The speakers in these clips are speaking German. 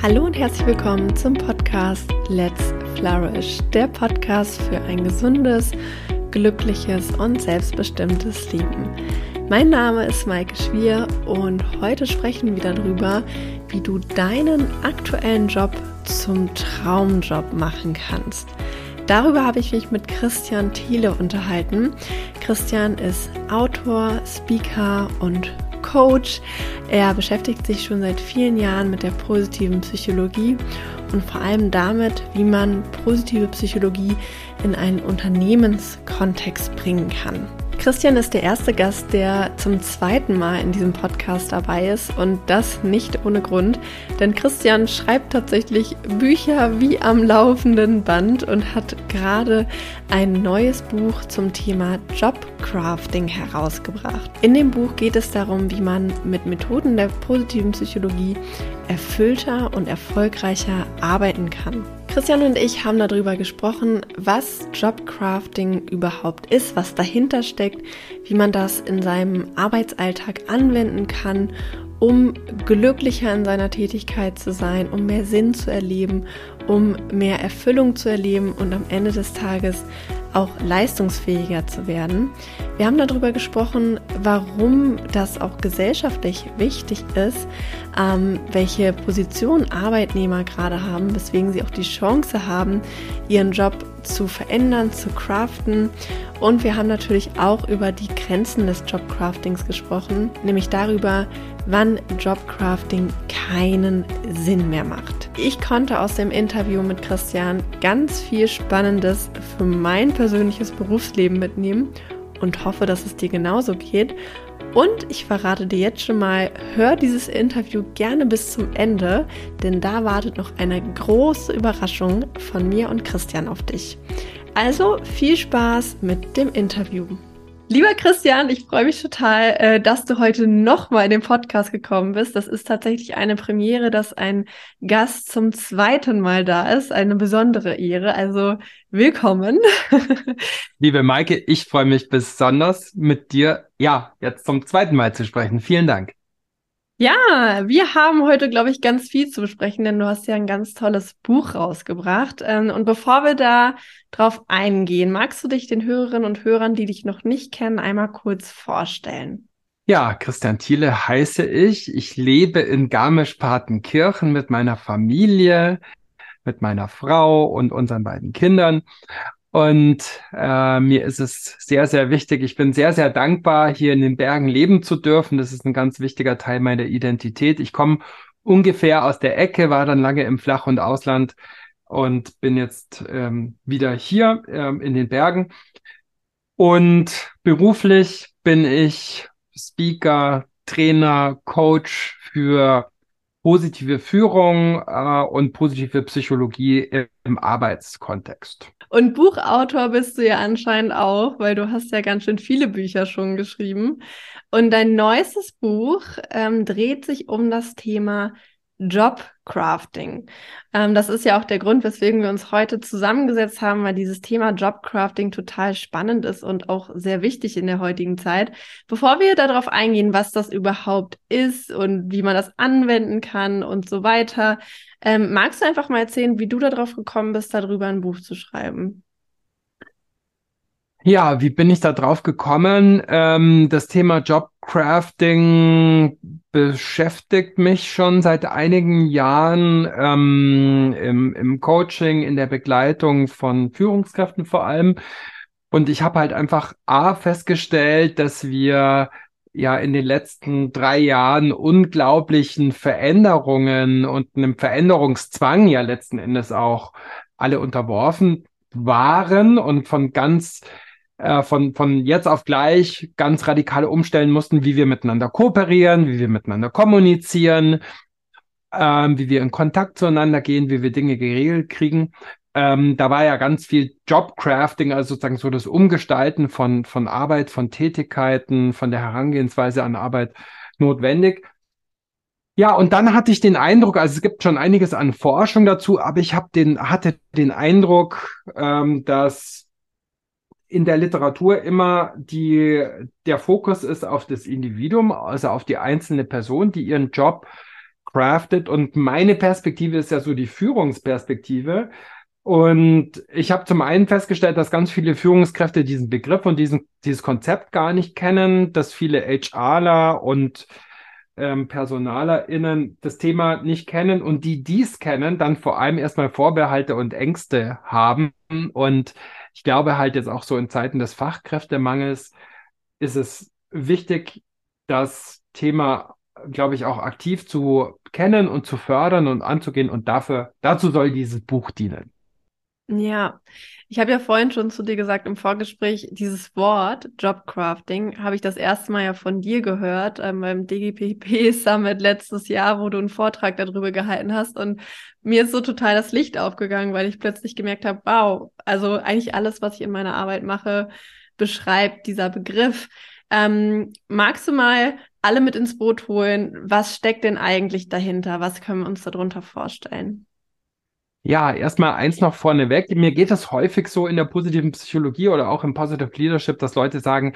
Hallo und herzlich willkommen zum Podcast Let's Flourish, der Podcast für ein gesundes, glückliches und selbstbestimmtes Leben. Mein Name ist Maike Schwier und heute sprechen wir darüber, wie du deinen aktuellen Job zum Traumjob machen kannst. Darüber habe ich mich mit Christian Thiele unterhalten. Christian ist Autor, Speaker und Coach. Er beschäftigt sich schon seit vielen Jahren mit der positiven Psychologie und vor allem damit, wie man positive Psychologie in einen Unternehmenskontext bringen kann. Christian ist der erste Gast, der zum zweiten Mal in diesem Podcast dabei ist und das nicht ohne Grund, denn Christian schreibt tatsächlich Bücher wie am laufenden Band und hat gerade ein neues Buch zum Thema Jobcrafting herausgebracht. In dem Buch geht es darum, wie man mit Methoden der positiven Psychologie erfüllter und erfolgreicher arbeiten kann. Christian und ich haben darüber gesprochen, was Jobcrafting überhaupt ist, was dahinter steckt, wie man das in seinem Arbeitsalltag anwenden kann, um glücklicher in seiner Tätigkeit zu sein, um mehr Sinn zu erleben, um mehr Erfüllung zu erleben und am Ende des Tages auch leistungsfähiger zu werden. Wir haben darüber gesprochen, warum das auch gesellschaftlich wichtig ist, ähm, welche Position Arbeitnehmer gerade haben, weswegen sie auch die Chance haben, ihren Job zu verändern, zu craften. Und wir haben natürlich auch über die Grenzen des Jobcraftings gesprochen, nämlich darüber, wann Jobcrafting keinen Sinn mehr macht. Ich konnte aus dem Interview mit Christian ganz viel Spannendes für mein persönliches Berufsleben mitnehmen und hoffe, dass es dir genauso geht. Und ich verrate dir jetzt schon mal, hör dieses Interview gerne bis zum Ende, denn da wartet noch eine große Überraschung von mir und Christian auf dich. Also viel Spaß mit dem Interview. Lieber Christian, ich freue mich total, äh, dass du heute nochmal in den Podcast gekommen bist. Das ist tatsächlich eine Premiere, dass ein Gast zum zweiten Mal da ist. Eine besondere Ehre. Also willkommen. Liebe Maike, ich freue mich besonders mit dir, ja, jetzt zum zweiten Mal zu sprechen. Vielen Dank. Ja, wir haben heute, glaube ich, ganz viel zu besprechen, denn du hast ja ein ganz tolles Buch rausgebracht. Ähm, und bevor wir da drauf eingehen, magst du dich den Hörerinnen und Hörern, die dich noch nicht kennen, einmal kurz vorstellen? Ja, Christian Thiele heiße ich. Ich lebe in Garmisch-Partenkirchen mit meiner Familie, mit meiner Frau und unseren beiden Kindern. Und äh, mir ist es sehr, sehr wichtig. Ich bin sehr, sehr dankbar, hier in den Bergen leben zu dürfen. Das ist ein ganz wichtiger Teil meiner Identität. Ich komme ungefähr aus der Ecke, war dann lange im Flach- und Ausland und bin jetzt ähm, wieder hier ähm, in den Bergen. Und beruflich bin ich Speaker, Trainer, Coach für positive Führung äh, und positive Psychologie im Arbeitskontext. Und Buchautor bist du ja anscheinend auch, weil du hast ja ganz schön viele Bücher schon geschrieben. Und dein neuestes Buch ähm, dreht sich um das Thema Jobcrafting. Ähm, das ist ja auch der Grund, weswegen wir uns heute zusammengesetzt haben, weil dieses Thema Jobcrafting total spannend ist und auch sehr wichtig in der heutigen Zeit. Bevor wir darauf eingehen, was das überhaupt ist und wie man das anwenden kann und so weiter, ähm, magst du einfach mal erzählen, wie du darauf gekommen bist, darüber ein Buch zu schreiben? Ja, wie bin ich da drauf gekommen? Ähm, das Thema Jobcrafting beschäftigt mich schon seit einigen Jahren ähm, im, im Coaching, in der Begleitung von Führungskräften vor allem. Und ich habe halt einfach A festgestellt, dass wir ja in den letzten drei Jahren unglaublichen Veränderungen und einem Veränderungszwang ja letzten Endes auch alle unterworfen waren und von ganz äh, von, von jetzt auf gleich ganz radikal umstellen mussten, wie wir miteinander kooperieren, wie wir miteinander kommunizieren, ähm, wie wir in Kontakt zueinander gehen, wie wir Dinge geregelt kriegen. Ähm, da war ja ganz viel Jobcrafting, also sozusagen so das Umgestalten von, von Arbeit, von Tätigkeiten, von der Herangehensweise an Arbeit notwendig. Ja, und dann hatte ich den Eindruck, also es gibt schon einiges an Forschung dazu, aber ich hab den, hatte den Eindruck, ähm, dass in der Literatur immer die, der Fokus ist auf das Individuum, also auf die einzelne Person, die ihren Job craftet. Und meine Perspektive ist ja so die Führungsperspektive. Und ich habe zum einen festgestellt, dass ganz viele Führungskräfte diesen Begriff und diesen, dieses Konzept gar nicht kennen, dass viele HRler und ähm, PersonalerInnen das Thema nicht kennen und die dies kennen, dann vor allem erstmal Vorbehalte und Ängste haben. Und ich glaube halt jetzt auch so in Zeiten des Fachkräftemangels ist es wichtig, das Thema, glaube ich, auch aktiv zu kennen und zu fördern und anzugehen. Und dafür, dazu soll dieses Buch dienen. Ja, ich habe ja vorhin schon zu dir gesagt im Vorgespräch, dieses Wort Jobcrafting habe ich das erste Mal ja von dir gehört ähm, beim DGPP Summit letztes Jahr, wo du einen Vortrag darüber gehalten hast. Und mir ist so total das Licht aufgegangen, weil ich plötzlich gemerkt habe, wow, also eigentlich alles, was ich in meiner Arbeit mache, beschreibt dieser Begriff. Ähm, magst du mal alle mit ins Boot holen? Was steckt denn eigentlich dahinter? Was können wir uns darunter vorstellen? Ja, erstmal eins noch vorneweg. Mir geht es häufig so in der positiven Psychologie oder auch im Positive Leadership, dass Leute sagen,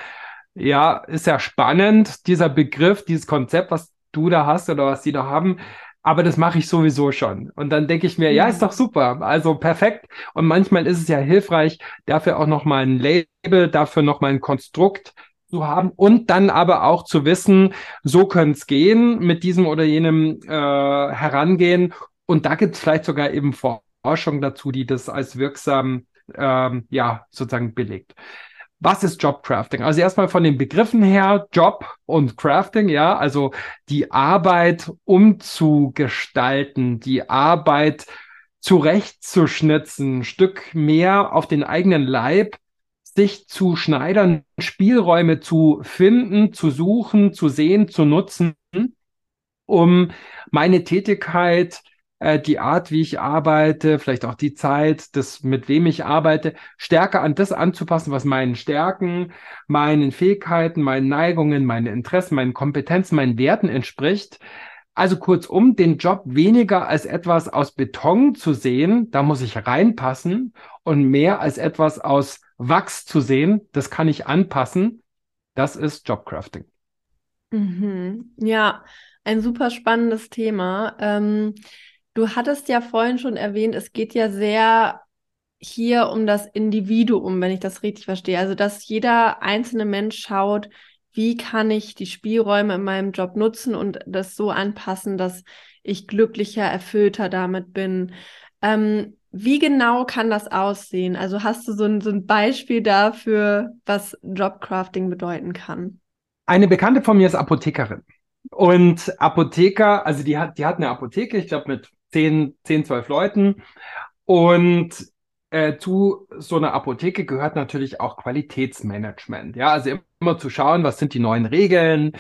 ja, ist ja spannend, dieser Begriff, dieses Konzept, was du da hast oder was die da haben, aber das mache ich sowieso schon. Und dann denke ich mir, ja, ist doch super, also perfekt. Und manchmal ist es ja hilfreich, dafür auch nochmal ein Label, dafür nochmal ein Konstrukt zu haben und dann aber auch zu wissen, so könnte es gehen, mit diesem oder jenem äh, herangehen und da gibt es vielleicht sogar eben Forschung dazu, die das als wirksam, ähm, ja, sozusagen belegt. Was ist Jobcrafting? Also erstmal von den Begriffen her, Job und Crafting, ja, also die Arbeit umzugestalten, die Arbeit zurechtzuschnitzen, ein Stück mehr auf den eigenen Leib sich zu schneidern, Spielräume zu finden, zu suchen, zu sehen, zu nutzen, um meine Tätigkeit äh, die Art, wie ich arbeite, vielleicht auch die Zeit, das, mit wem ich arbeite, stärker an das anzupassen, was meinen Stärken, meinen Fähigkeiten, meinen Neigungen, meinen Interessen, meinen Kompetenzen, meinen Werten entspricht. Also kurzum, den Job weniger als etwas aus Beton zu sehen, da muss ich reinpassen, und mehr als etwas aus Wachs zu sehen, das kann ich anpassen. Das ist Jobcrafting. Mhm. Ja, ein super spannendes Thema. Ähm, Du hattest ja vorhin schon erwähnt, es geht ja sehr hier um das Individuum, wenn ich das richtig verstehe. Also, dass jeder einzelne Mensch schaut, wie kann ich die Spielräume in meinem Job nutzen und das so anpassen, dass ich glücklicher, erfüllter damit bin. Ähm, wie genau kann das aussehen? Also hast du so ein, so ein Beispiel dafür, was Jobcrafting bedeuten kann? Eine Bekannte von mir ist Apothekerin. Und Apotheker, also die hat, die hat eine Apotheke, ich glaube mit 10, 10, 12 Leuten. Und äh, zu so einer Apotheke gehört natürlich auch Qualitätsmanagement. Ja, also immer zu schauen, was sind die neuen Regeln,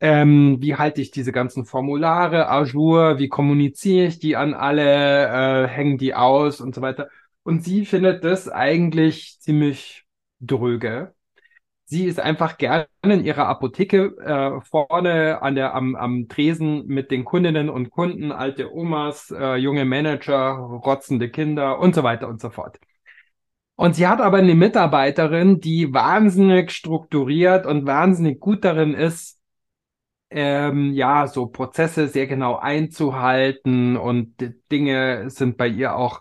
ähm, wie halte ich diese ganzen Formulare ajour, wie kommuniziere ich die an alle, äh, hängen die aus und so weiter. Und sie findet das eigentlich ziemlich dröge sie ist einfach gerne in ihrer Apotheke äh, vorne an der, am, am Tresen mit den Kundinnen und Kunden, alte Omas, äh, junge Manager, rotzende Kinder und so weiter und so fort. Und sie hat aber eine Mitarbeiterin, die wahnsinnig strukturiert und wahnsinnig gut darin ist, ähm, ja, so Prozesse sehr genau einzuhalten und Dinge sind bei ihr auch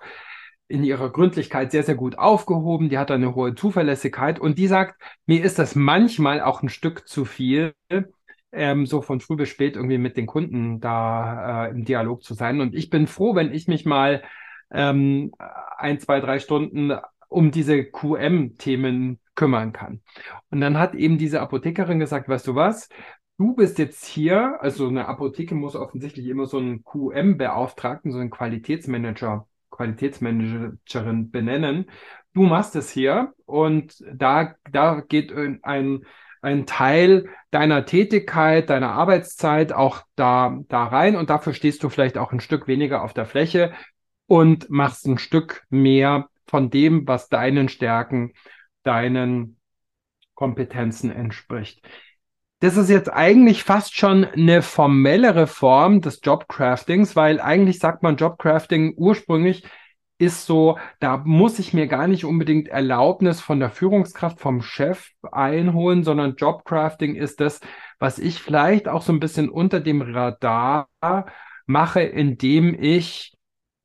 in ihrer Gründlichkeit sehr, sehr gut aufgehoben. Die hat eine hohe Zuverlässigkeit und die sagt, mir ist das manchmal auch ein Stück zu viel, ähm, so von früh bis spät irgendwie mit den Kunden da äh, im Dialog zu sein. Und ich bin froh, wenn ich mich mal ähm, ein, zwei, drei Stunden um diese QM-Themen kümmern kann. Und dann hat eben diese Apothekerin gesagt, weißt du was? Du bist jetzt hier, also eine Apotheke muss offensichtlich immer so einen QM-Beauftragten, so einen Qualitätsmanager Qualitätsmanagerin benennen. Du machst es hier und da, da geht ein, ein Teil deiner Tätigkeit, deiner Arbeitszeit auch da, da rein und dafür stehst du vielleicht auch ein Stück weniger auf der Fläche und machst ein Stück mehr von dem, was deinen Stärken, deinen Kompetenzen entspricht. Das ist jetzt eigentlich fast schon eine formellere Form des Jobcraftings, weil eigentlich sagt man Jobcrafting ursprünglich ist so, da muss ich mir gar nicht unbedingt Erlaubnis von der Führungskraft, vom Chef einholen, sondern Jobcrafting ist das, was ich vielleicht auch so ein bisschen unter dem Radar mache, indem ich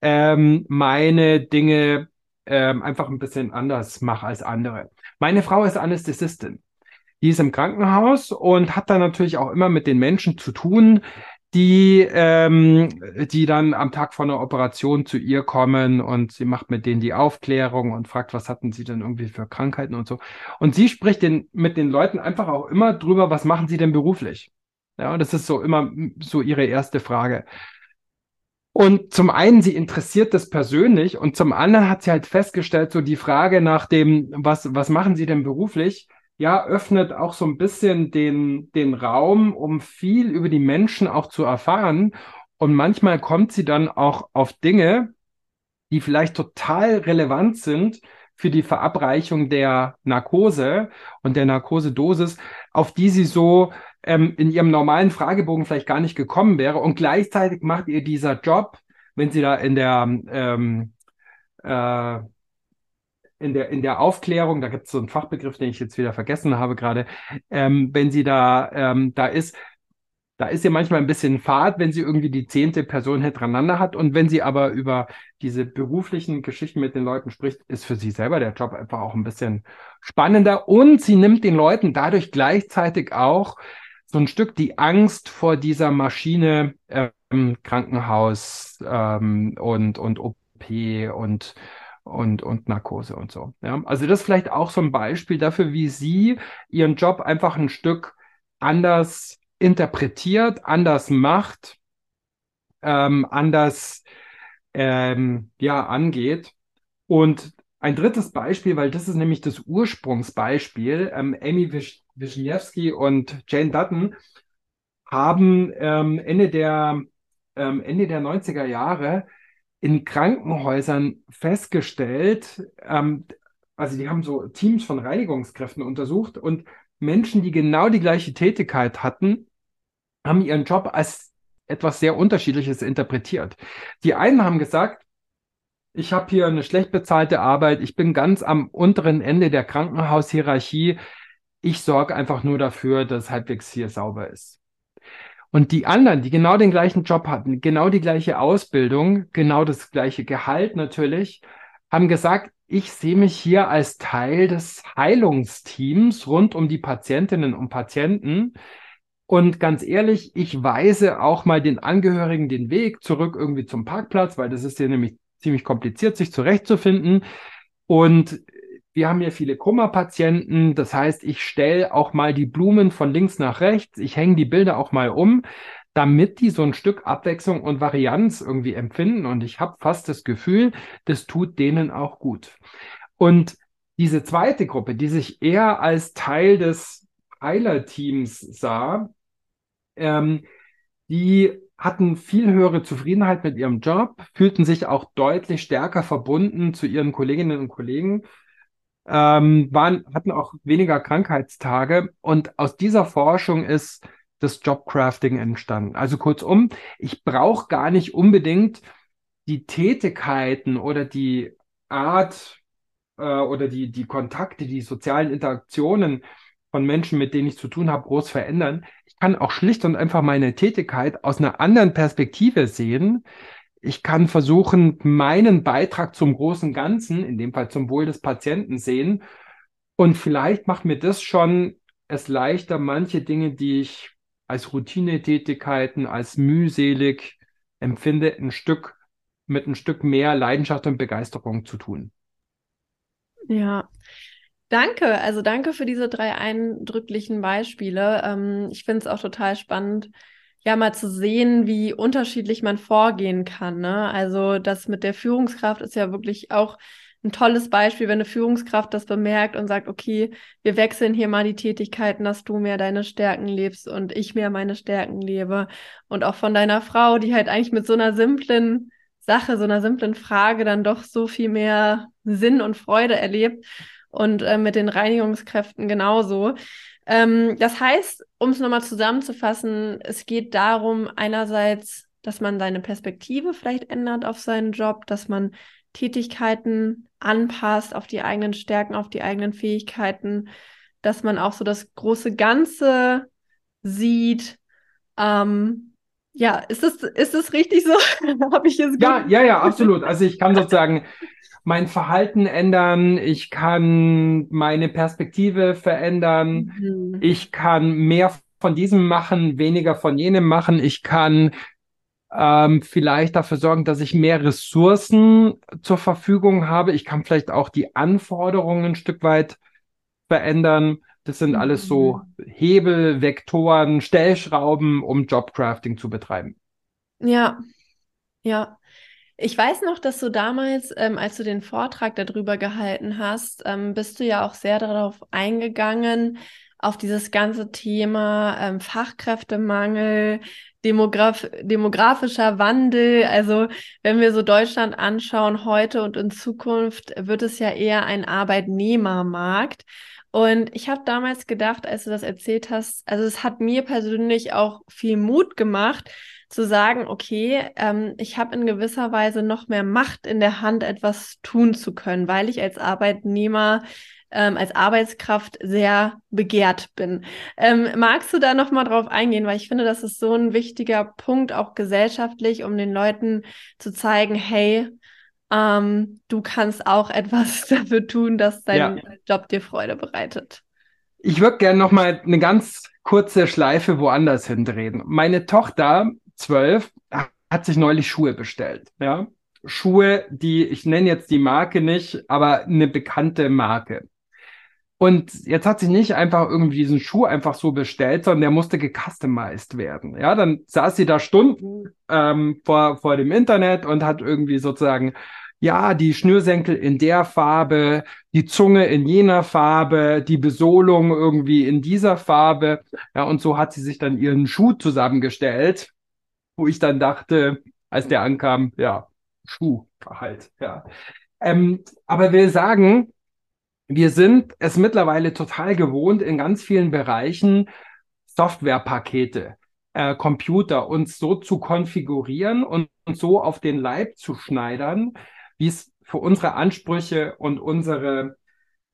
ähm, meine Dinge ähm, einfach ein bisschen anders mache als andere. Meine Frau ist Anästhesistin. Die ist im Krankenhaus und hat dann natürlich auch immer mit den Menschen zu tun, die, ähm, die dann am Tag vor einer Operation zu ihr kommen und sie macht mit denen die Aufklärung und fragt, was hatten sie denn irgendwie für Krankheiten und so. Und sie spricht den, mit den Leuten einfach auch immer drüber, was machen sie denn beruflich? Ja, das ist so immer so ihre erste Frage. Und zum einen, sie interessiert das persönlich und zum anderen hat sie halt festgestellt, so die Frage nach dem, was, was machen Sie denn beruflich? Ja, öffnet auch so ein bisschen den, den Raum, um viel über die Menschen auch zu erfahren. Und manchmal kommt sie dann auch auf Dinge, die vielleicht total relevant sind für die Verabreichung der Narkose und der Narkosedosis, auf die sie so ähm, in ihrem normalen Fragebogen vielleicht gar nicht gekommen wäre. Und gleichzeitig macht ihr dieser Job, wenn sie da in der ähm, äh, in der, in der Aufklärung, da gibt es so einen Fachbegriff, den ich jetzt wieder vergessen habe gerade, ähm, wenn sie da, ähm, da ist, da ist sie manchmal ein bisschen fad, wenn sie irgendwie die zehnte Person hintereinander hat. Und wenn sie aber über diese beruflichen Geschichten mit den Leuten spricht, ist für sie selber der Job einfach auch ein bisschen spannender. Und sie nimmt den Leuten dadurch gleichzeitig auch so ein Stück die Angst vor dieser Maschine ähm, Krankenhaus ähm, und, und OP und, und, und Narkose und so. Ja? Also das ist vielleicht auch so ein Beispiel dafür, wie sie ihren Job einfach ein Stück anders interpretiert, anders macht, ähm, anders ähm, ja, angeht. Und ein drittes Beispiel, weil das ist nämlich das Ursprungsbeispiel, ähm, Amy Wisniewski und Jane Dutton haben ähm, Ende, der, ähm, Ende der 90er Jahre in Krankenhäusern festgestellt, ähm, also die haben so Teams von Reinigungskräften untersucht und Menschen, die genau die gleiche Tätigkeit hatten, haben ihren Job als etwas sehr Unterschiedliches interpretiert. Die einen haben gesagt, ich habe hier eine schlecht bezahlte Arbeit, ich bin ganz am unteren Ende der Krankenhaushierarchie, ich sorge einfach nur dafür, dass halbwegs hier sauber ist. Und die anderen, die genau den gleichen Job hatten, genau die gleiche Ausbildung, genau das gleiche Gehalt natürlich, haben gesagt, ich sehe mich hier als Teil des Heilungsteams rund um die Patientinnen und Patienten. Und ganz ehrlich, ich weise auch mal den Angehörigen den Weg zurück irgendwie zum Parkplatz, weil das ist ja nämlich ziemlich kompliziert, sich zurechtzufinden. Und wir haben hier viele Kummerpatienten. Das heißt, ich stelle auch mal die Blumen von links nach rechts. Ich hänge die Bilder auch mal um, damit die so ein Stück Abwechslung und Varianz irgendwie empfinden. Und ich habe fast das Gefühl, das tut denen auch gut. Und diese zweite Gruppe, die sich eher als Teil des Heilerteams sah, ähm, die hatten viel höhere Zufriedenheit mit ihrem Job, fühlten sich auch deutlich stärker verbunden zu ihren Kolleginnen und Kollegen ähm, waren, hatten auch weniger Krankheitstage. Und aus dieser Forschung ist das Jobcrafting entstanden. Also kurzum, ich brauche gar nicht unbedingt die Tätigkeiten oder die Art äh, oder die, die Kontakte, die sozialen Interaktionen von Menschen, mit denen ich zu tun habe, groß verändern. Ich kann auch schlicht und einfach meine Tätigkeit aus einer anderen Perspektive sehen, ich kann versuchen, meinen Beitrag zum großen Ganzen, in dem Fall zum Wohl des Patienten sehen. Und vielleicht macht mir das schon es leichter, manche Dinge, die ich als Routinetätigkeiten, als mühselig empfinde, ein Stück mit ein Stück mehr Leidenschaft und Begeisterung zu tun. Ja, danke. Also danke für diese drei eindrücklichen Beispiele. Ähm, ich finde es auch total spannend, ja mal zu sehen, wie unterschiedlich man vorgehen kann. Ne? Also das mit der Führungskraft ist ja wirklich auch ein tolles Beispiel, wenn eine Führungskraft das bemerkt und sagt, okay, wir wechseln hier mal die Tätigkeiten, dass du mehr deine Stärken lebst und ich mehr meine Stärken lebe. Und auch von deiner Frau, die halt eigentlich mit so einer simplen Sache, so einer simplen Frage dann doch so viel mehr Sinn und Freude erlebt. Und äh, mit den Reinigungskräften genauso. Ähm, das heißt, um es nochmal zusammenzufassen, es geht darum, einerseits, dass man seine Perspektive vielleicht ändert auf seinen Job, dass man Tätigkeiten anpasst auf die eigenen Stärken, auf die eigenen Fähigkeiten, dass man auch so das große Ganze sieht ähm, Ja, ist das, ist das richtig so? Habe ich jetzt Ja, ja, ja, absolut. Also ich kann sozusagen mein Verhalten ändern, ich kann meine Perspektive verändern, mhm. ich kann mehr von diesem machen, weniger von jenem machen, ich kann ähm, vielleicht dafür sorgen, dass ich mehr Ressourcen zur Verfügung habe. Ich kann vielleicht auch die Anforderungen ein Stück weit verändern. Das sind alles so mhm. Hebel, Vektoren, Stellschrauben, um Jobcrafting zu betreiben. Ja, ja. Ich weiß noch, dass du damals, ähm, als du den Vortrag darüber gehalten hast, ähm, bist du ja auch sehr darauf eingegangen, auf dieses ganze Thema ähm, Fachkräftemangel, Demograf demografischer Wandel. Also wenn wir so Deutschland anschauen, heute und in Zukunft wird es ja eher ein Arbeitnehmermarkt. Und ich habe damals gedacht, als du das erzählt hast, also es hat mir persönlich auch viel Mut gemacht, zu sagen, okay, ähm, ich habe in gewisser Weise noch mehr Macht in der Hand, etwas tun zu können, weil ich als Arbeitnehmer ähm, als Arbeitskraft sehr begehrt bin. Ähm, magst du da noch mal drauf eingehen, weil ich finde, das ist so ein wichtiger Punkt auch gesellschaftlich, um den Leuten zu zeigen, hey, ähm, du kannst auch etwas dafür tun, dass dein ja. Job dir Freude bereitet. Ich würde gerne noch mal eine ganz kurze Schleife woanders hindrehen. Meine Tochter, zwölf, hat sich neulich Schuhe bestellt. Ja, Schuhe, die ich nenne jetzt die Marke nicht, aber eine bekannte Marke. Und jetzt hat sie nicht einfach irgendwie diesen Schuh einfach so bestellt, sondern der musste gecustomized werden. Ja, dann saß sie da Stunden ähm, vor, vor dem Internet und hat irgendwie sozusagen, ja, die Schnürsenkel in der Farbe, die Zunge in jener Farbe, die Besohlung irgendwie in dieser Farbe. Ja, und so hat sie sich dann ihren Schuh zusammengestellt, wo ich dann dachte, als der ankam, ja, Schuh halt, ja. Ähm, aber will sagen, wir sind es mittlerweile total gewohnt, in ganz vielen Bereichen Softwarepakete, äh, Computer uns so zu konfigurieren und, und so auf den Leib zu schneidern, wie es für unsere Ansprüche und unsere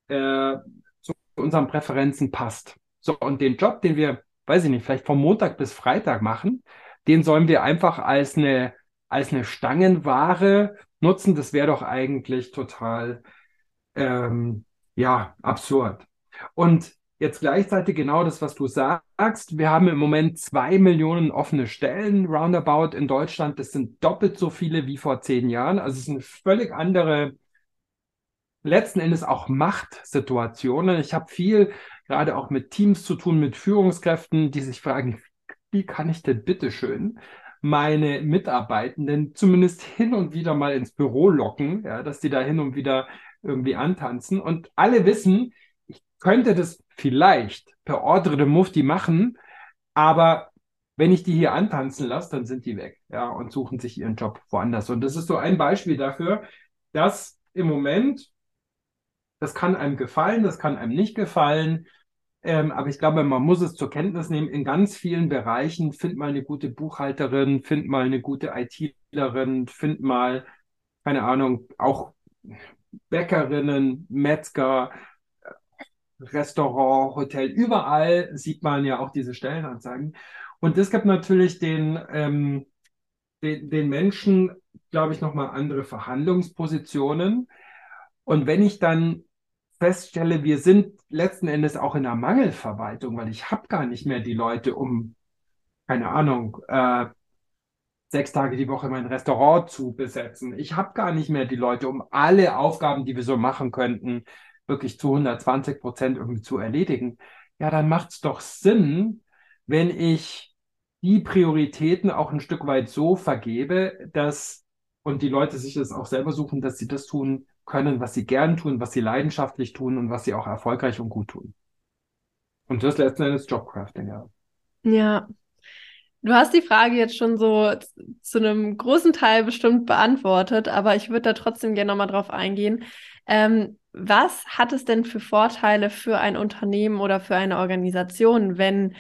äh, zu unseren Präferenzen passt. So, und den Job, den wir, weiß ich nicht, vielleicht vom Montag bis Freitag machen, den sollen wir einfach als eine, als eine Stangenware nutzen. Das wäre doch eigentlich total ähm, ja, absurd. Und jetzt gleichzeitig genau das, was du sagst. Wir haben im Moment zwei Millionen offene Stellen roundabout in Deutschland. Das sind doppelt so viele wie vor zehn Jahren. Also es ist eine völlig andere, letzten Endes auch Machtsituationen. Ich habe viel gerade auch mit Teams zu tun, mit Führungskräften, die sich fragen, wie kann ich denn bitteschön meine Mitarbeitenden zumindest hin und wieder mal ins Büro locken, ja, dass die da hin und wieder irgendwie antanzen. Und alle wissen, könnte das vielleicht per Ordre de Mufti machen, aber wenn ich die hier antanzen lasse, dann sind die weg, ja, und suchen sich ihren Job woanders. Und das ist so ein Beispiel dafür, dass im Moment, das kann einem gefallen, das kann einem nicht gefallen, ähm, aber ich glaube, man muss es zur Kenntnis nehmen, in ganz vielen Bereichen, find mal eine gute Buchhalterin, find mal eine gute ITlerin, find mal, keine Ahnung, auch Bäckerinnen, Metzger, Restaurant, Hotel, überall sieht man ja auch diese Stellenanzeigen. Und es gibt natürlich den, ähm, den, den Menschen, glaube ich, nochmal andere Verhandlungspositionen. Und wenn ich dann feststelle, wir sind letzten Endes auch in der Mangelverwaltung, weil ich habe gar nicht mehr die Leute, um, keine Ahnung, äh, sechs Tage die Woche mein Restaurant zu besetzen. Ich habe gar nicht mehr die Leute, um alle Aufgaben, die wir so machen könnten, wirklich zu 120 Prozent irgendwie zu erledigen. Ja, dann macht es doch Sinn, wenn ich die Prioritäten auch ein Stück weit so vergebe, dass und die Leute sich das auch selber suchen, dass sie das tun können, was sie gern tun, was sie leidenschaftlich tun und was sie auch erfolgreich und gut tun. Und das letzten Endes Jobcrafting, ja. Ja, Du hast die Frage jetzt schon so zu einem großen Teil bestimmt beantwortet, aber ich würde da trotzdem gerne nochmal drauf eingehen. Ähm, was hat es denn für Vorteile für ein Unternehmen oder für eine Organisation, wenn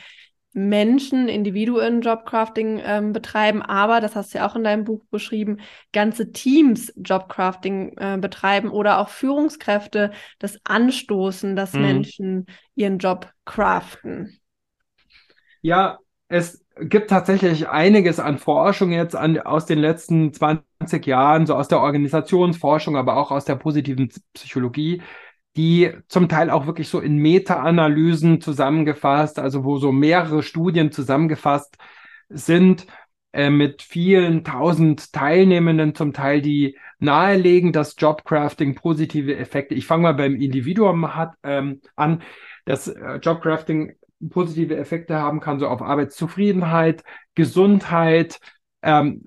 Menschen, Individuen Jobcrafting ähm, betreiben, aber, das hast du ja auch in deinem Buch beschrieben, ganze Teams Jobcrafting äh, betreiben oder auch Führungskräfte das anstoßen, dass mhm. Menschen ihren Job craften? Ja, es gibt tatsächlich einiges an Forschung jetzt an, aus den letzten 20 Jahren, so aus der Organisationsforschung, aber auch aus der positiven Psychologie, die zum Teil auch wirklich so in Meta-Analysen zusammengefasst, also wo so mehrere Studien zusammengefasst sind äh, mit vielen tausend Teilnehmenden zum Teil, die nahelegen, dass Jobcrafting positive Effekte. Ich fange mal beim Individuum hat, ähm, an, dass äh, Jobcrafting positive Effekte haben kann, so auf Arbeitszufriedenheit, Gesundheit, ähm,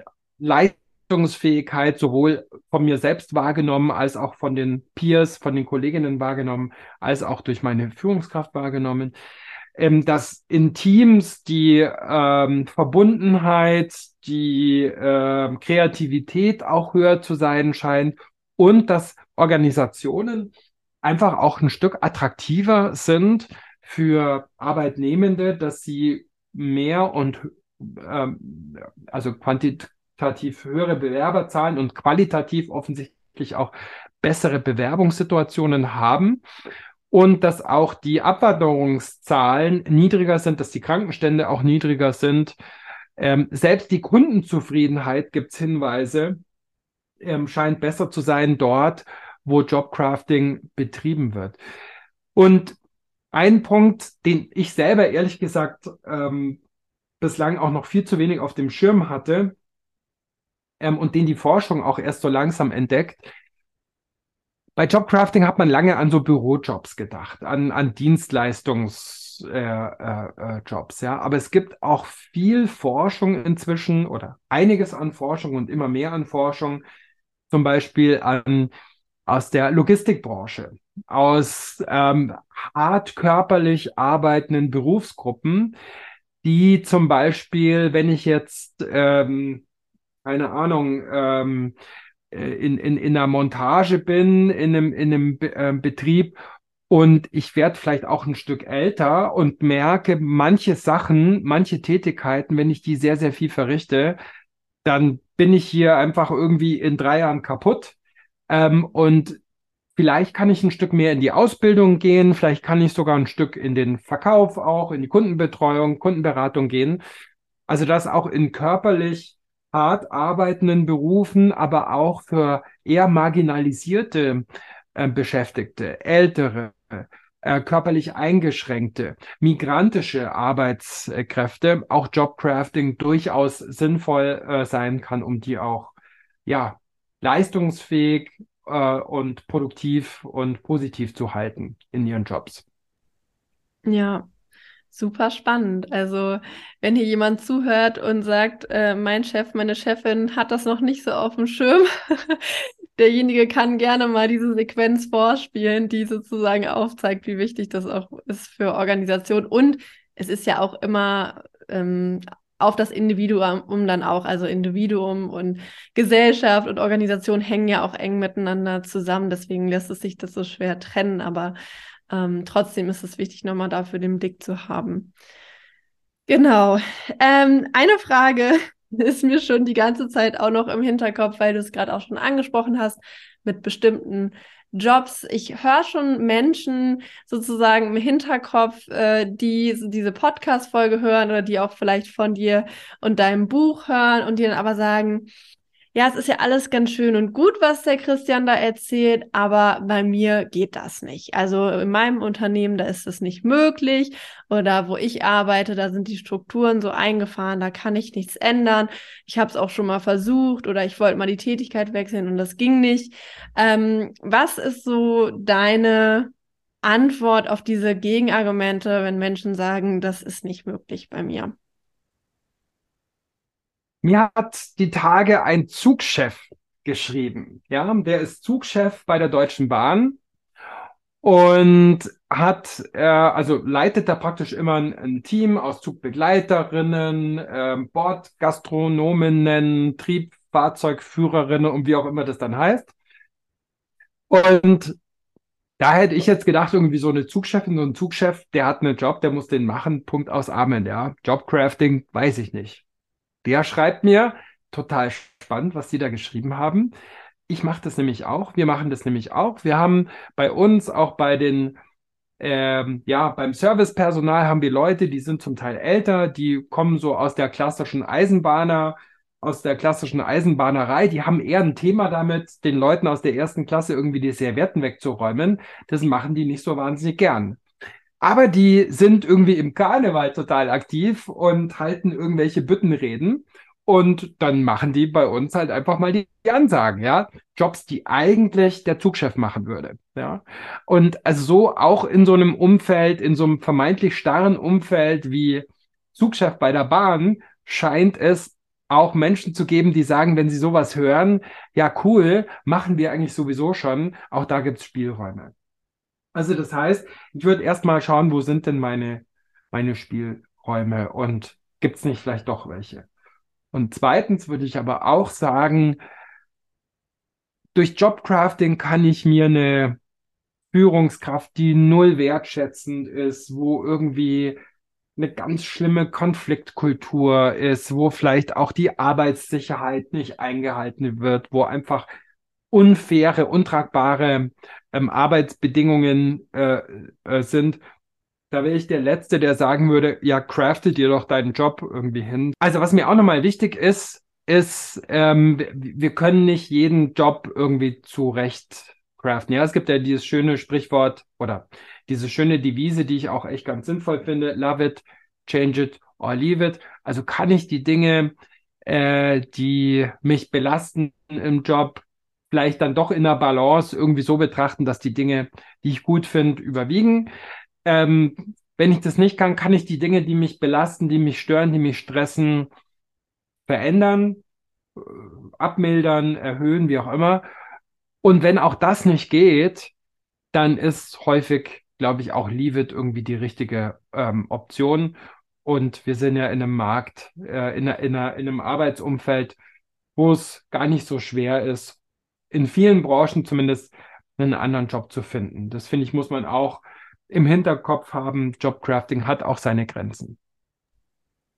Leistungsfähigkeit, sowohl von mir selbst wahrgenommen, als auch von den Peers, von den Kolleginnen wahrgenommen, als auch durch meine Führungskraft wahrgenommen. Ähm, dass in Teams die ähm, Verbundenheit, die äh, Kreativität auch höher zu sein scheint und dass Organisationen einfach auch ein Stück attraktiver sind für Arbeitnehmende, dass sie mehr und ähm, also quantitativ höhere Bewerberzahlen und qualitativ offensichtlich auch bessere Bewerbungssituationen haben und dass auch die Abwanderungszahlen niedriger sind, dass die Krankenstände auch niedriger sind. Ähm, selbst die Kundenzufriedenheit gibt es Hinweise, ähm, scheint besser zu sein dort, wo Jobcrafting betrieben wird. Und ein Punkt, den ich selber ehrlich gesagt ähm, bislang auch noch viel zu wenig auf dem Schirm hatte ähm, und den die Forschung auch erst so langsam entdeckt. Bei Jobcrafting hat man lange an so Bürojobs gedacht, an, an Dienstleistungsjobs, äh, äh, äh, ja. Aber es gibt auch viel Forschung inzwischen oder einiges an Forschung und immer mehr an Forschung, zum Beispiel an, aus der Logistikbranche aus ähm, hart körperlich arbeitenden Berufsgruppen, die zum Beispiel, wenn ich jetzt, ähm, keine Ahnung, ähm, äh, in, in, in einer Montage bin, in einem, in einem Be äh, Betrieb und ich werde vielleicht auch ein Stück älter und merke, manche Sachen, manche Tätigkeiten, wenn ich die sehr, sehr viel verrichte, dann bin ich hier einfach irgendwie in drei Jahren kaputt. Ähm, und Vielleicht kann ich ein Stück mehr in die Ausbildung gehen, vielleicht kann ich sogar ein Stück in den Verkauf auch, in die Kundenbetreuung, Kundenberatung gehen. Also das auch in körperlich hart arbeitenden Berufen, aber auch für eher marginalisierte äh, Beschäftigte, ältere, äh, körperlich eingeschränkte, migrantische Arbeitskräfte, auch Jobcrafting durchaus sinnvoll äh, sein kann, um die auch ja leistungsfähig äh, und produktiv und positiv zu halten in ihren Jobs. Ja, super spannend. Also, wenn hier jemand zuhört und sagt, äh, mein Chef, meine Chefin hat das noch nicht so auf dem Schirm, derjenige kann gerne mal diese Sequenz vorspielen, die sozusagen aufzeigt, wie wichtig das auch ist für Organisation. Und es ist ja auch immer ähm, auf das Individuum dann auch, also Individuum und Gesellschaft und Organisation hängen ja auch eng miteinander zusammen. Deswegen lässt es sich das so schwer trennen, aber ähm, trotzdem ist es wichtig, nochmal dafür den Blick zu haben. Genau. Ähm, eine Frage ist mir schon die ganze Zeit auch noch im Hinterkopf, weil du es gerade auch schon angesprochen hast, mit bestimmten Jobs. Ich höre schon Menschen sozusagen im Hinterkopf, äh, die diese Podcast-Folge hören oder die auch vielleicht von dir und deinem Buch hören und die dann aber sagen, ja, es ist ja alles ganz schön und gut, was der Christian da erzählt, aber bei mir geht das nicht. Also in meinem Unternehmen, da ist das nicht möglich oder wo ich arbeite, da sind die Strukturen so eingefahren, da kann ich nichts ändern. Ich habe es auch schon mal versucht oder ich wollte mal die Tätigkeit wechseln und das ging nicht. Ähm, was ist so deine Antwort auf diese Gegenargumente, wenn Menschen sagen, das ist nicht möglich bei mir? Mir hat die Tage ein Zugchef geschrieben. Ja, der ist Zugchef bei der Deutschen Bahn und hat, äh, also leitet da praktisch immer ein, ein Team aus Zugbegleiterinnen, äh, Bordgastronominnen, Triebfahrzeugführerinnen und wie auch immer das dann heißt. Und da hätte ich jetzt gedacht, irgendwie so eine Zugchefin, so ein Zugchef, der hat einen Job, der muss den machen, Punkt aus Amen, ja. Jobcrafting, weiß ich nicht. Der schreibt mir, total spannend, was die da geschrieben haben. Ich mache das nämlich auch. Wir machen das nämlich auch. Wir haben bei uns auch bei den ähm, ja, beim Servicepersonal haben wir Leute, die sind zum Teil älter, die kommen so aus der klassischen Eisenbahner, aus der klassischen Eisenbahnerei, die haben eher ein Thema damit, den Leuten aus der ersten Klasse irgendwie die Servietten wegzuräumen. Das machen die nicht so wahnsinnig gern. Aber die sind irgendwie im Karneval total aktiv und halten irgendwelche Büttenreden. Und dann machen die bei uns halt einfach mal die, die Ansagen, ja. Jobs, die eigentlich der Zugchef machen würde, ja. Und also so auch in so einem Umfeld, in so einem vermeintlich starren Umfeld wie Zugchef bei der Bahn, scheint es auch Menschen zu geben, die sagen, wenn sie sowas hören, ja cool, machen wir eigentlich sowieso schon, auch da gibt's Spielräume. Also das heißt, ich würde erstmal schauen, wo sind denn meine, meine Spielräume und gibt's nicht vielleicht doch welche? Und zweitens würde ich aber auch sagen, durch Jobcrafting kann ich mir eine Führungskraft, die null wertschätzend ist, wo irgendwie eine ganz schlimme Konfliktkultur ist, wo vielleicht auch die Arbeitssicherheit nicht eingehalten wird, wo einfach unfaire, untragbare ähm, Arbeitsbedingungen äh, äh, sind, da wäre ich der Letzte, der sagen würde, ja, craftet dir doch deinen Job irgendwie hin. Also was mir auch nochmal wichtig ist, ist, ähm, wir können nicht jeden Job irgendwie zurecht craften. Ja, es gibt ja dieses schöne Sprichwort oder diese schöne Devise, die ich auch echt ganz sinnvoll finde. Love it, change it or leave it. Also kann ich die Dinge, äh, die mich belasten im Job, vielleicht dann doch in der Balance irgendwie so betrachten, dass die Dinge, die ich gut finde, überwiegen. Ähm, wenn ich das nicht kann, kann ich die Dinge, die mich belasten, die mich stören, die mich stressen, verändern, äh, abmildern, erhöhen, wie auch immer. Und wenn auch das nicht geht, dann ist häufig, glaube ich, auch Leave It irgendwie die richtige ähm, Option. Und wir sind ja in einem Markt, äh, in, in, in einem Arbeitsumfeld, wo es gar nicht so schwer ist, in vielen Branchen zumindest einen anderen Job zu finden. Das finde ich, muss man auch im Hinterkopf haben, Jobcrafting hat auch seine Grenzen.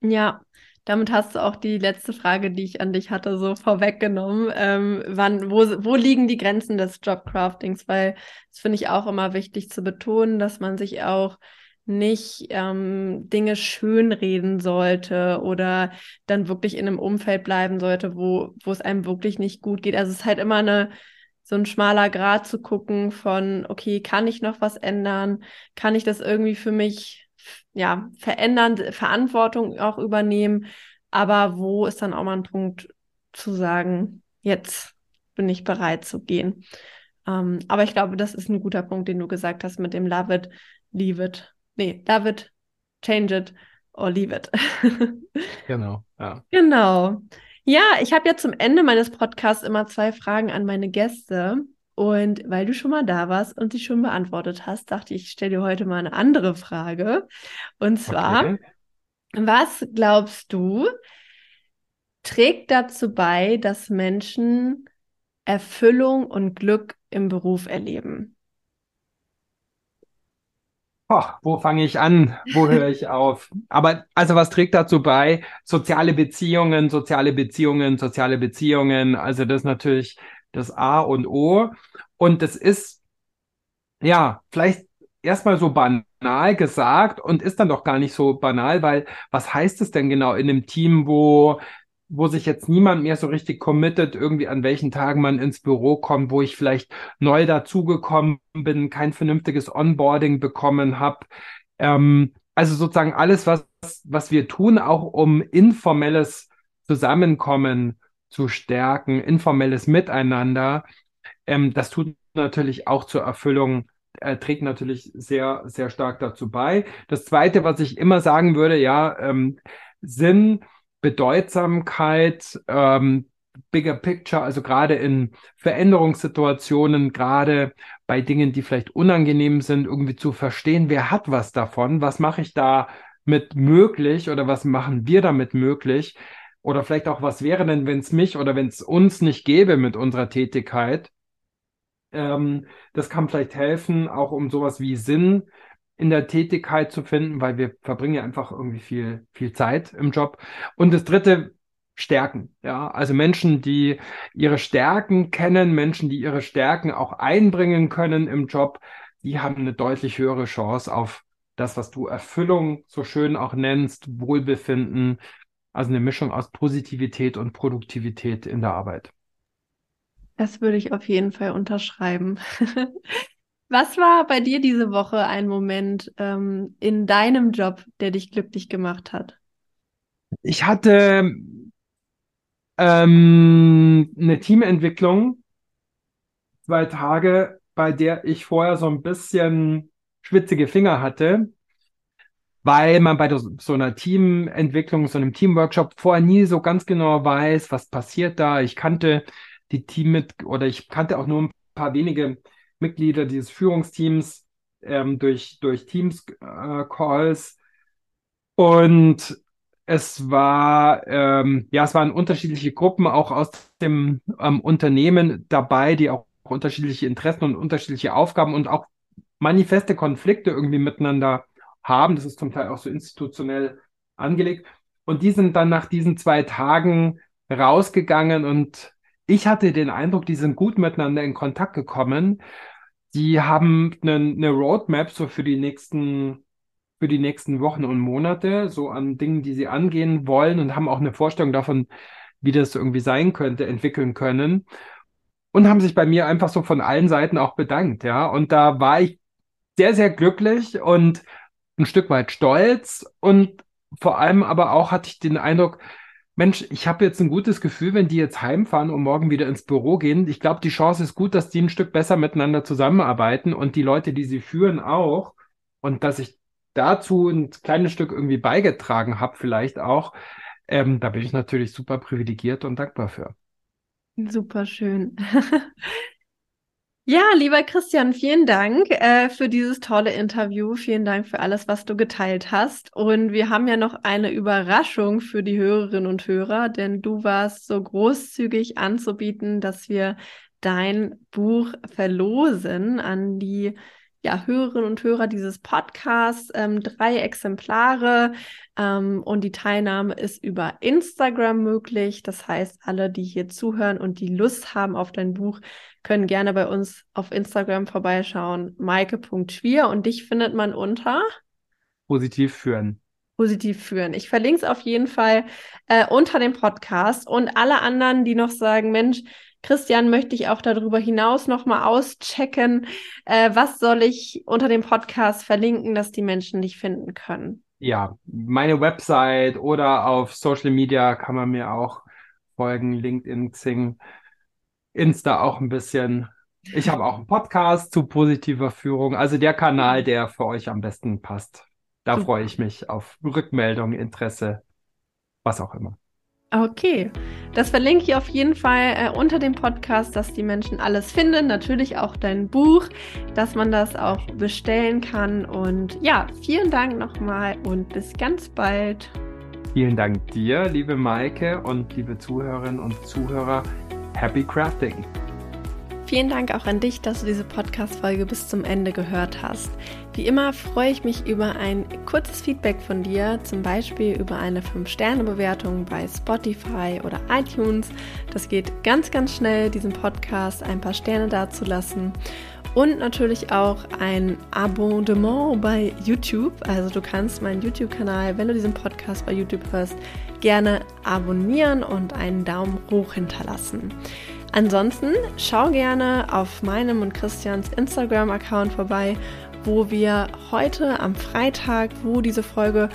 Ja, damit hast du auch die letzte Frage, die ich an dich hatte, so vorweggenommen. Ähm, wann, wo, wo liegen die Grenzen des Jobcraftings? Weil das finde ich auch immer wichtig zu betonen, dass man sich auch nicht ähm, Dinge schönreden sollte oder dann wirklich in einem Umfeld bleiben sollte, wo, wo es einem wirklich nicht gut geht. Also es ist halt immer eine so ein schmaler Grad zu gucken von, okay, kann ich noch was ändern? Kann ich das irgendwie für mich, ja, verändern, Verantwortung auch übernehmen? Aber wo ist dann auch mal ein Punkt zu sagen, jetzt bin ich bereit zu gehen? Ähm, aber ich glaube, das ist ein guter Punkt, den du gesagt hast mit dem Love it, leave it. Nee, love it, change it or leave it. genau, ja. Genau. Ja, ich habe ja zum Ende meines Podcasts immer zwei Fragen an meine Gäste. Und weil du schon mal da warst und sie schon beantwortet hast, dachte ich, ich stelle dir heute mal eine andere Frage. Und zwar, okay. was glaubst du, trägt dazu bei, dass Menschen Erfüllung und Glück im Beruf erleben? Oh, wo fange ich an? Wo höre ich auf? Aber also was trägt dazu bei? Soziale Beziehungen, soziale Beziehungen, soziale Beziehungen. Also das ist natürlich das A und O. Und das ist ja vielleicht erstmal so banal gesagt und ist dann doch gar nicht so banal, weil was heißt es denn genau in einem Team, wo wo sich jetzt niemand mehr so richtig committet, irgendwie an welchen Tagen man ins Büro kommt, wo ich vielleicht neu dazugekommen bin, kein vernünftiges Onboarding bekommen habe. Ähm, also sozusagen alles, was, was wir tun, auch um informelles Zusammenkommen zu stärken, informelles Miteinander, ähm, das tut natürlich auch zur Erfüllung äh, trägt natürlich sehr, sehr stark dazu bei. Das Zweite, was ich immer sagen würde, ja, ähm, Sinn Bedeutsamkeit, ähm, Bigger Picture, also gerade in Veränderungssituationen, gerade bei Dingen, die vielleicht unangenehm sind, irgendwie zu verstehen, wer hat was davon, was mache ich da mit möglich oder was machen wir damit möglich oder vielleicht auch, was wäre denn, wenn es mich oder wenn es uns nicht gäbe mit unserer Tätigkeit. Ähm, das kann vielleicht helfen, auch um sowas wie Sinn in der Tätigkeit zu finden, weil wir verbringen ja einfach irgendwie viel, viel Zeit im Job. Und das dritte, Stärken. Ja, also Menschen, die ihre Stärken kennen, Menschen, die ihre Stärken auch einbringen können im Job, die haben eine deutlich höhere Chance auf das, was du Erfüllung so schön auch nennst, Wohlbefinden, also eine Mischung aus Positivität und Produktivität in der Arbeit. Das würde ich auf jeden Fall unterschreiben. Was war bei dir diese Woche ein Moment ähm, in deinem Job, der dich glücklich gemacht hat? Ich hatte ähm, eine Teamentwicklung, zwei Tage, bei der ich vorher so ein bisschen schwitzige Finger hatte, weil man bei so einer Teamentwicklung, so einem Teamworkshop vorher nie so ganz genau weiß, was passiert da. Ich kannte die Team mit oder ich kannte auch nur ein paar wenige Mitglieder dieses Führungsteams ähm, durch, durch Teams-Calls. Äh, und es war, ähm, ja, es waren unterschiedliche Gruppen auch aus dem ähm, Unternehmen dabei, die auch unterschiedliche Interessen und unterschiedliche Aufgaben und auch manifeste Konflikte irgendwie miteinander haben. Das ist zum Teil auch so institutionell angelegt. Und die sind dann nach diesen zwei Tagen rausgegangen und ich hatte den Eindruck, die sind gut miteinander in Kontakt gekommen. Die haben eine, eine Roadmap so für die nächsten für die nächsten Wochen und Monate, so an Dingen, die sie angehen wollen und haben auch eine Vorstellung davon, wie das irgendwie sein könnte, entwickeln können. Und haben sich bei mir einfach so von allen Seiten auch bedankt, ja. Und da war ich sehr, sehr glücklich und ein Stück weit stolz und vor allem aber auch hatte ich den Eindruck, Mensch, ich habe jetzt ein gutes Gefühl, wenn die jetzt heimfahren und morgen wieder ins Büro gehen. Ich glaube, die Chance ist gut, dass die ein Stück besser miteinander zusammenarbeiten und die Leute, die sie führen, auch. Und dass ich dazu ein kleines Stück irgendwie beigetragen habe, vielleicht auch. Ähm, da bin ich natürlich super privilegiert und dankbar für. Super schön. Ja, lieber Christian, vielen Dank äh, für dieses tolle Interview. Vielen Dank für alles, was du geteilt hast. Und wir haben ja noch eine Überraschung für die Hörerinnen und Hörer, denn du warst so großzügig anzubieten, dass wir dein Buch verlosen an die ja, Hörerinnen und Hörer dieses Podcasts. Ähm, drei Exemplare ähm, und die Teilnahme ist über Instagram möglich. Das heißt, alle, die hier zuhören und die Lust haben auf dein Buch, können gerne bei uns auf Instagram vorbeischauen. Maike.schwier und dich findet man unter Positiv führen. Positiv führen. Ich verlinke es auf jeden Fall äh, unter dem Podcast und alle anderen, die noch sagen, Mensch, Christian, möchte ich auch darüber hinaus nochmal auschecken. Äh, was soll ich unter dem Podcast verlinken, dass die Menschen dich finden können? Ja, meine Website oder auf Social Media kann man mir auch folgen, LinkedIn, Xing, Insta auch ein bisschen. Ich habe auch einen Podcast zu positiver Führung, also der Kanal, der für euch am besten passt. Da freue ich mich auf Rückmeldung, Interesse, was auch immer. Okay, das verlinke ich auf jeden Fall äh, unter dem Podcast, dass die Menschen alles finden. Natürlich auch dein Buch, dass man das auch bestellen kann. Und ja, vielen Dank nochmal und bis ganz bald. Vielen Dank dir, liebe Maike und liebe Zuhörerinnen und Zuhörer. Happy Crafting! Vielen Dank auch an dich, dass du diese Podcast-Folge bis zum Ende gehört hast. Wie immer freue ich mich über ein kurzes Feedback von dir, zum Beispiel über eine 5-Sterne-Bewertung bei Spotify oder iTunes. Das geht ganz, ganz schnell, diesem Podcast ein paar Sterne dazulassen. Und natürlich auch ein Abonnement bei YouTube. Also du kannst meinen YouTube-Kanal, wenn du diesen Podcast bei YouTube hörst, gerne abonnieren und einen Daumen hoch hinterlassen. Ansonsten schau gerne auf meinem und Christians Instagram-Account vorbei, wo wir heute am Freitag, wo diese Folge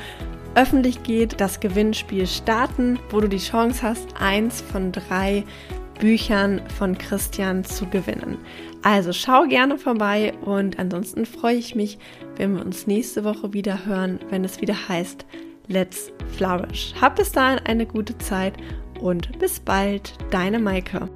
öffentlich geht, das Gewinnspiel starten, wo du die Chance hast, eins von drei Büchern von Christian zu gewinnen. Also schau gerne vorbei und ansonsten freue ich mich, wenn wir uns nächste Woche wieder hören, wenn es wieder heißt Let's Flourish. Hab bis dahin eine gute Zeit und bis bald, deine Maike.